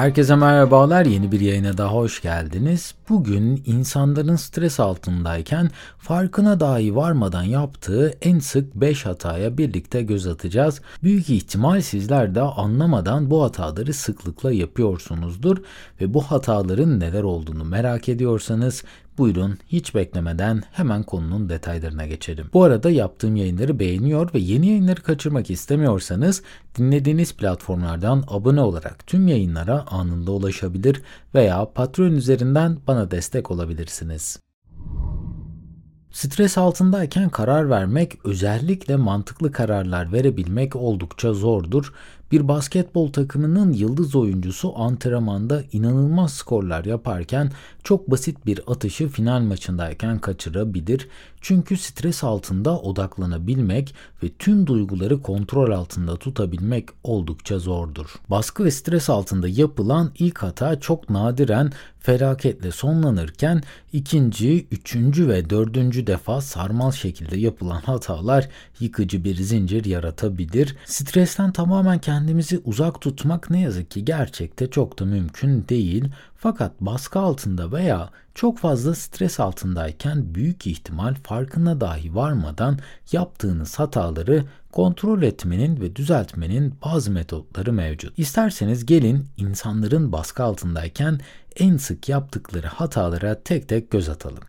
Herkese merhabalar. Yeni bir yayına daha hoş geldiniz. Bugün insanların stres altındayken farkına dahi varmadan yaptığı en sık 5 hataya birlikte göz atacağız. Büyük ihtimal sizler de anlamadan bu hataları sıklıkla yapıyorsunuzdur ve bu hataların neler olduğunu merak ediyorsanız Buyurun hiç beklemeden hemen konunun detaylarına geçelim. Bu arada yaptığım yayınları beğeniyor ve yeni yayınları kaçırmak istemiyorsanız dinlediğiniz platformlardan abone olarak tüm yayınlara anında ulaşabilir veya Patreon üzerinden bana destek olabilirsiniz. Stres altındayken karar vermek, özellikle mantıklı kararlar verebilmek oldukça zordur bir basketbol takımının yıldız oyuncusu antrenmanda inanılmaz skorlar yaparken çok basit bir atışı final maçındayken kaçırabilir. Çünkü stres altında odaklanabilmek ve tüm duyguları kontrol altında tutabilmek oldukça zordur. Baskı ve stres altında yapılan ilk hata çok nadiren felaketle sonlanırken ikinci, üçüncü ve dördüncü defa sarmal şekilde yapılan hatalar yıkıcı bir zincir yaratabilir. Stresten tamamen kendimizi uzak tutmak ne yazık ki gerçekte çok da mümkün değil. Fakat baskı altında veya çok fazla stres altındayken büyük ihtimal farkına dahi varmadan yaptığınız hataları kontrol etmenin ve düzeltmenin bazı metotları mevcut. İsterseniz gelin insanların baskı altındayken en sık yaptıkları hatalara tek tek göz atalım.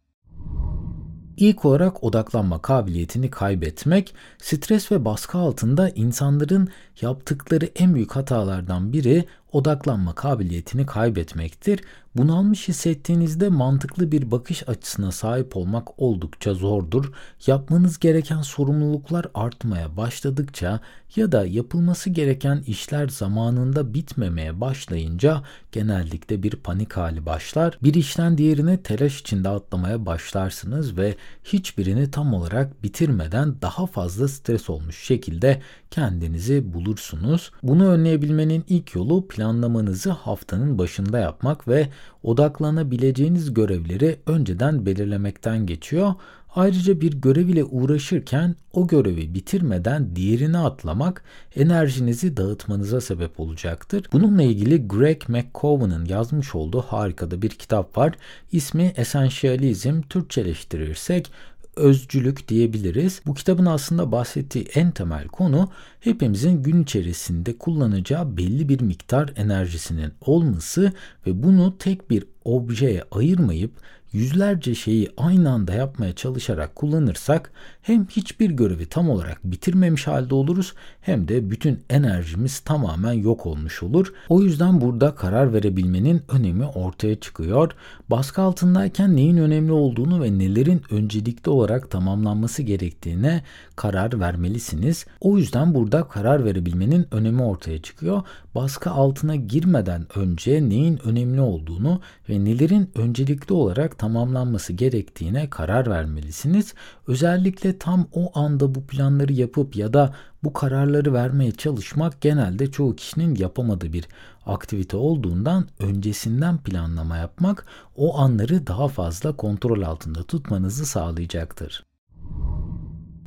İlk olarak odaklanma kabiliyetini kaybetmek, stres ve baskı altında insanların yaptıkları en büyük hatalardan biri odaklanma kabiliyetini kaybetmektir. Bunalmış hissettiğinizde mantıklı bir bakış açısına sahip olmak oldukça zordur. Yapmanız gereken sorumluluklar artmaya başladıkça ya da yapılması gereken işler zamanında bitmemeye başlayınca genellikle bir panik hali başlar. Bir işten diğerine telaş içinde atlamaya başlarsınız ve hiçbirini tam olarak bitirmeden daha fazla stres olmuş şekilde kendinizi bulursunuz. Bunu önleyebilmenin ilk yolu planlamanızı haftanın başında yapmak ve odaklanabileceğiniz görevleri önceden belirlemekten geçiyor. Ayrıca bir görev ile uğraşırken o görevi bitirmeden diğerini atlamak enerjinizi dağıtmanıza sebep olacaktır. Bununla ilgili Greg McCowan'ın yazmış olduğu harika da bir kitap var. İsmi Essentialism, Türkçeleştirirsek özcülük diyebiliriz. Bu kitabın aslında bahsettiği en temel konu hepimizin gün içerisinde kullanacağı belli bir miktar enerjisinin olması ve bunu tek bir objeye ayırmayıp yüzlerce şeyi aynı anda yapmaya çalışarak kullanırsak hem hiçbir görevi tam olarak bitirmemiş halde oluruz hem de bütün enerjimiz tamamen yok olmuş olur. O yüzden burada karar verebilmenin önemi ortaya çıkıyor. Baskı altındayken neyin önemli olduğunu ve nelerin öncelikli olarak tamamlanması gerektiğine karar vermelisiniz. O yüzden burada karar verebilmenin önemi ortaya çıkıyor. Baskı altına girmeden önce neyin önemli olduğunu ve nelerin öncelikli olarak tamamlanması gerektiğine karar vermelisiniz. Özellikle tam o anda bu planları yapıp ya da bu kararları vermeye çalışmak genelde çoğu kişinin yapamadığı bir aktivite olduğundan öncesinden planlama yapmak o anları daha fazla kontrol altında tutmanızı sağlayacaktır.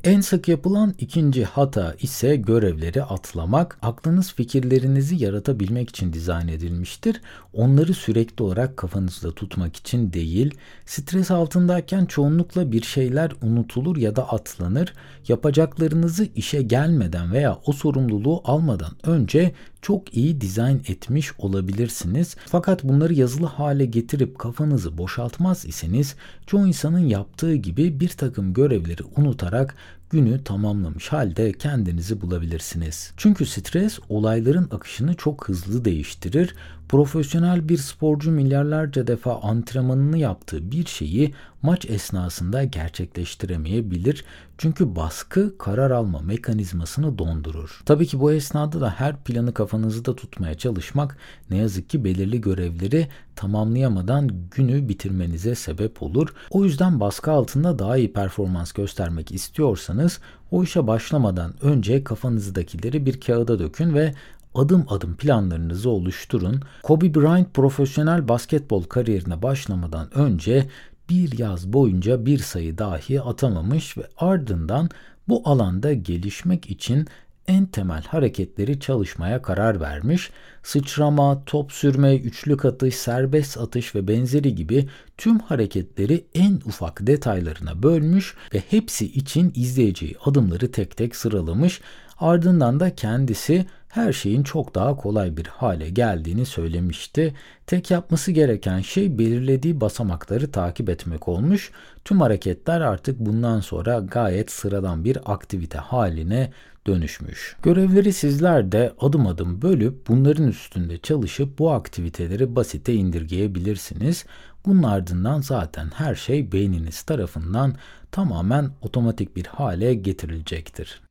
En sık yapılan ikinci hata ise görevleri atlamak. Aklınız fikirlerinizi yaratabilmek için dizayn edilmiştir. Onları sürekli olarak kafanızda tutmak için değil. Stres altındayken çoğunlukla bir şeyler unutulur ya da atlanır. Yapacaklarınızı işe gelmeden veya o sorumluluğu almadan önce çok iyi dizayn etmiş olabilirsiniz. Fakat bunları yazılı hale getirip kafanızı boşaltmaz iseniz çoğu insanın yaptığı gibi bir takım görevleri unutarak günü tamamlamış halde kendinizi bulabilirsiniz. Çünkü stres olayların akışını çok hızlı değiştirir. Profesyonel bir sporcu milyarlarca defa antrenmanını yaptığı bir şeyi maç esnasında gerçekleştiremeyebilir. Çünkü baskı karar alma mekanizmasını dondurur. Tabii ki bu esnada da her planı kafanızda tutmaya çalışmak ne yazık ki belirli görevleri tamamlayamadan günü bitirmenize sebep olur. O yüzden baskı altında daha iyi performans göstermek istiyorsanız o işe başlamadan önce kafanızdakileri bir kağıda dökün ve adım adım planlarınızı oluşturun. Kobe Bryant profesyonel basketbol kariyerine başlamadan önce bir yaz boyunca bir sayı dahi atamamış ve ardından bu alanda gelişmek için en temel hareketleri çalışmaya karar vermiş, sıçrama, top sürme, üçlük atış, serbest atış ve benzeri gibi tüm hareketleri en ufak detaylarına bölmüş ve hepsi için izleyeceği adımları tek tek sıralamış. Ardından da kendisi her şeyin çok daha kolay bir hale geldiğini söylemişti. Tek yapması gereken şey belirlediği basamakları takip etmek olmuş. Tüm hareketler artık bundan sonra gayet sıradan bir aktivite haline dönüşmüş. Görevleri sizler de adım adım bölüp bunların üstünde çalışıp bu aktiviteleri basite indirgeyebilirsiniz. Bunun ardından zaten her şey beyniniz tarafından tamamen otomatik bir hale getirilecektir.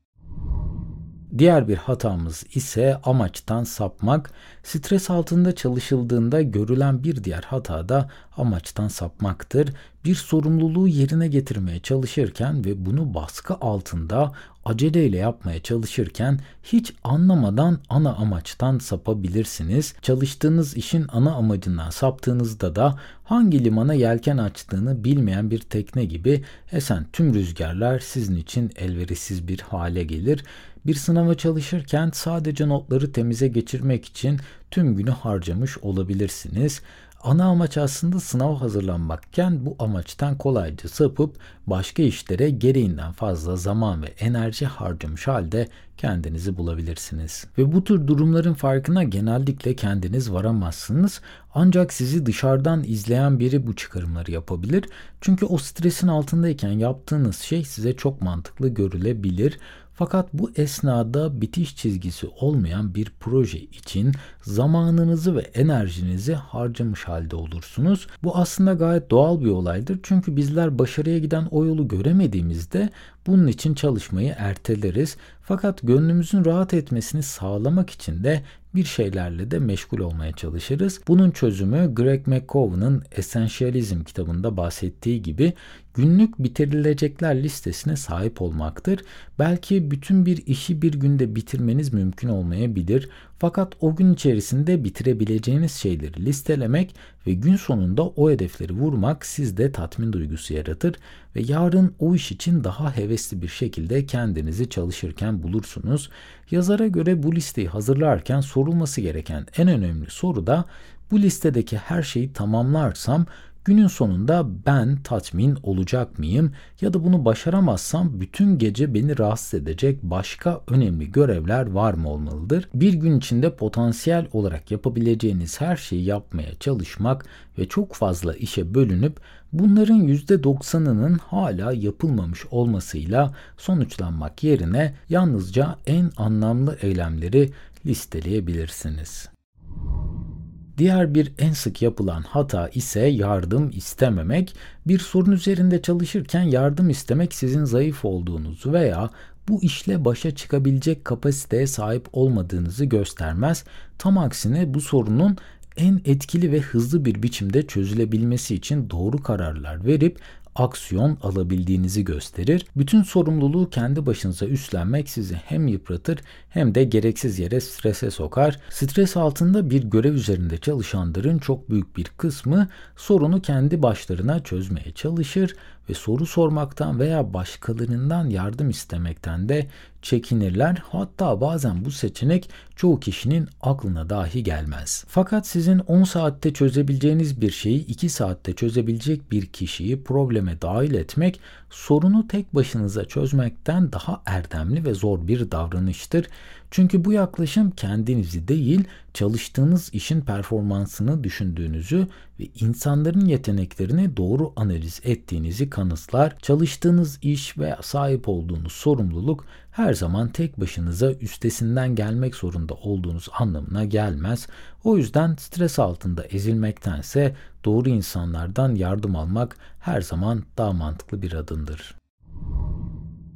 Diğer bir hatamız ise amaçtan sapmak. Stres altında çalışıldığında görülen bir diğer hata da amaçtan sapmaktır. Bir sorumluluğu yerine getirmeye çalışırken ve bunu baskı altında aceleyle yapmaya çalışırken hiç anlamadan ana amaçtan sapabilirsiniz. Çalıştığınız işin ana amacından saptığınızda da hangi limana yelken açtığını bilmeyen bir tekne gibi esen tüm rüzgarlar sizin için elverişsiz bir hale gelir. Bir sınava çalışırken sadece notları temize geçirmek için tüm günü harcamış olabilirsiniz. Ana amaç aslında sınav hazırlanmakken bu amaçtan kolayca sapıp başka işlere gereğinden fazla zaman ve enerji harcamış halde kendinizi bulabilirsiniz. Ve bu tür durumların farkına genellikle kendiniz varamazsınız. Ancak sizi dışarıdan izleyen biri bu çıkarımları yapabilir. Çünkü o stresin altındayken yaptığınız şey size çok mantıklı görülebilir. Fakat bu esnada bitiş çizgisi olmayan bir proje için zamanınızı ve enerjinizi harcamış halde olursunuz. Bu aslında gayet doğal bir olaydır. Çünkü bizler başarıya giden o yolu göremediğimizde bunun için çalışmayı erteleriz. Fakat gönlümüzün rahat etmesini sağlamak için de bir şeylerle de meşgul olmaya çalışırız. Bunun çözümü Greg McCowan'ın Essentialism kitabında bahsettiği gibi günlük bitirilecekler listesine sahip olmaktır. Belki bütün bir işi bir günde bitirmeniz mümkün olmayabilir. Fakat o gün içerisinde bitirebileceğiniz şeyleri listelemek ve gün sonunda o hedefleri vurmak sizde tatmin duygusu yaratır ve yarın o iş için daha hevesli bir şekilde kendinizi çalışırken bulursunuz. Yazara göre bu listeyi hazırlarken sorulması gereken en önemli soru da bu listedeki her şeyi tamamlarsam Günün sonunda ben tatmin olacak mıyım ya da bunu başaramazsam bütün gece beni rahatsız edecek başka önemli görevler var mı olmalıdır? Bir gün içinde potansiyel olarak yapabileceğiniz her şeyi yapmaya çalışmak ve çok fazla işe bölünüp bunların %90'ının hala yapılmamış olmasıyla sonuçlanmak yerine yalnızca en anlamlı eylemleri listeleyebilirsiniz. Diğer bir en sık yapılan hata ise yardım istememek. Bir sorun üzerinde çalışırken yardım istemek sizin zayıf olduğunuzu veya bu işle başa çıkabilecek kapasiteye sahip olmadığınızı göstermez. Tam aksine bu sorunun en etkili ve hızlı bir biçimde çözülebilmesi için doğru kararlar verip aksiyon alabildiğinizi gösterir. Bütün sorumluluğu kendi başınıza üstlenmek sizi hem yıpratır hem de gereksiz yere strese sokar. Stres altında bir görev üzerinde çalışanların çok büyük bir kısmı sorunu kendi başlarına çözmeye çalışır ve soru sormaktan veya başkalarından yardım istemekten de çekinirler. Hatta bazen bu seçenek çoğu kişinin aklına dahi gelmez. Fakat sizin 10 saatte çözebileceğiniz bir şeyi 2 saatte çözebilecek bir kişiyi probleme dahil etmek sorunu tek başınıza çözmekten daha erdemli ve zor bir davranıştır. Çünkü bu yaklaşım kendinizi değil, çalıştığınız işin performansını düşündüğünüzü ve insanların yeteneklerini doğru analiz ettiğinizi kanıtlar. Çalıştığınız iş veya sahip olduğunuz sorumluluk her zaman tek başınıza üstesinden gelmek zorunda olduğunuz anlamına gelmez. O yüzden stres altında ezilmektense doğru insanlardan yardım almak her zaman daha mantıklı bir adımdır.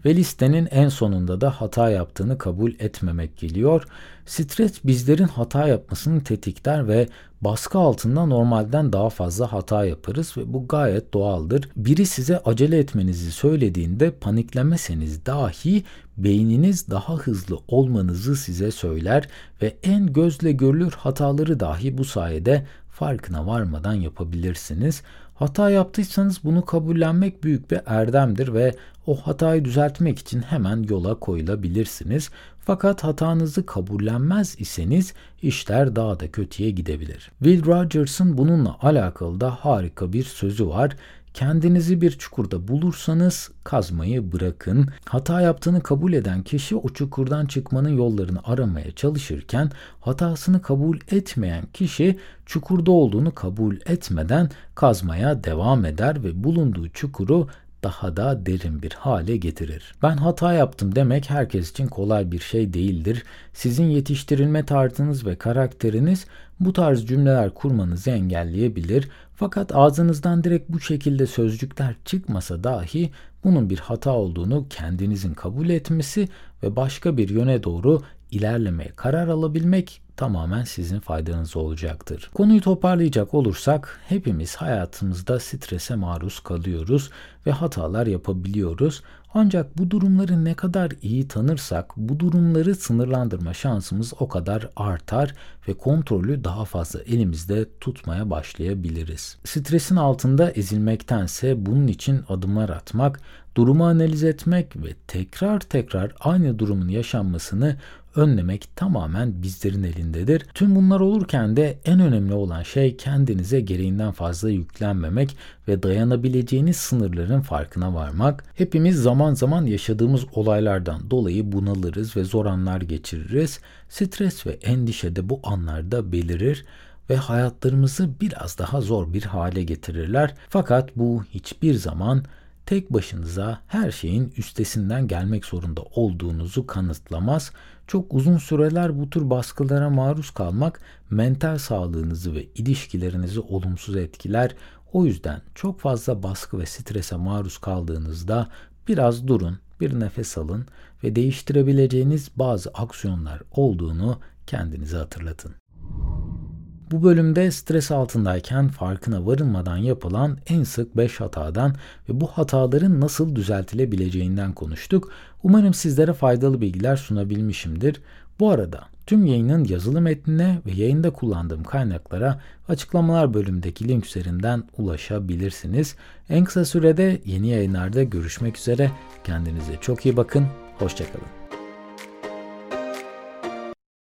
Ve listenin en sonunda da hata yaptığını kabul etmemek geliyor. Stres bizlerin hata yapmasını tetikler ve baskı altında normalden daha fazla hata yaparız ve bu gayet doğaldır. Biri size acele etmenizi söylediğinde paniklemeseniz dahi beyniniz daha hızlı olmanızı size söyler ve en gözle görülür hataları dahi bu sayede farkına varmadan yapabilirsiniz. Hata yaptıysanız bunu kabullenmek büyük bir erdemdir ve o hatayı düzeltmek için hemen yola koyulabilirsiniz. Fakat hatanızı kabullenmez iseniz işler daha da kötüye gidebilir. Will Rogers'ın bununla alakalı da harika bir sözü var. Kendinizi bir çukurda bulursanız kazmayı bırakın. Hata yaptığını kabul eden kişi o çukurdan çıkmanın yollarını aramaya çalışırken hatasını kabul etmeyen kişi çukurda olduğunu kabul etmeden kazmaya devam eder ve bulunduğu çukuru daha da derin bir hale getirir. Ben hata yaptım demek herkes için kolay bir şey değildir. Sizin yetiştirilme tarzınız ve karakteriniz bu tarz cümleler kurmanızı engelleyebilir. Fakat ağzınızdan direkt bu şekilde sözcükler çıkmasa dahi bunun bir hata olduğunu kendinizin kabul etmesi ve başka bir yöne doğru ilerlemeye karar alabilmek tamamen sizin faydanız olacaktır. Konuyu toparlayacak olursak hepimiz hayatımızda strese maruz kalıyoruz ve hatalar yapabiliyoruz. Ancak bu durumları ne kadar iyi tanırsak bu durumları sınırlandırma şansımız o kadar artar ve kontrolü daha fazla elimizde tutmaya başlayabiliriz. Stresin altında ezilmektense bunun için adımlar atmak, durumu analiz etmek ve tekrar tekrar aynı durumun yaşanmasını önlemek tamamen bizlerin elindedir. Tüm bunlar olurken de en önemli olan şey kendinize gereğinden fazla yüklenmemek ve dayanabileceğiniz sınırların farkına varmak. Hepimiz zaman zaman yaşadığımız olaylardan dolayı bunalırız ve zor anlar geçiririz. Stres ve endişe de bu anlarda belirir ve hayatlarımızı biraz daha zor bir hale getirirler. Fakat bu hiçbir zaman tek başınıza her şeyin üstesinden gelmek zorunda olduğunuzu kanıtlamaz. Çok uzun süreler bu tür baskılara maruz kalmak mental sağlığınızı ve ilişkilerinizi olumsuz etkiler. O yüzden çok fazla baskı ve strese maruz kaldığınızda biraz durun, bir nefes alın ve değiştirebileceğiniz bazı aksiyonlar olduğunu kendinize hatırlatın. Bu bölümde stres altındayken farkına varılmadan yapılan en sık 5 hatadan ve bu hataların nasıl düzeltilebileceğinden konuştuk. Umarım sizlere faydalı bilgiler sunabilmişimdir. Bu arada tüm yayının yazılı metnine ve yayında kullandığım kaynaklara açıklamalar bölümündeki link üzerinden ulaşabilirsiniz. En kısa sürede yeni yayınlarda görüşmek üzere. Kendinize çok iyi bakın. Hoşçakalın.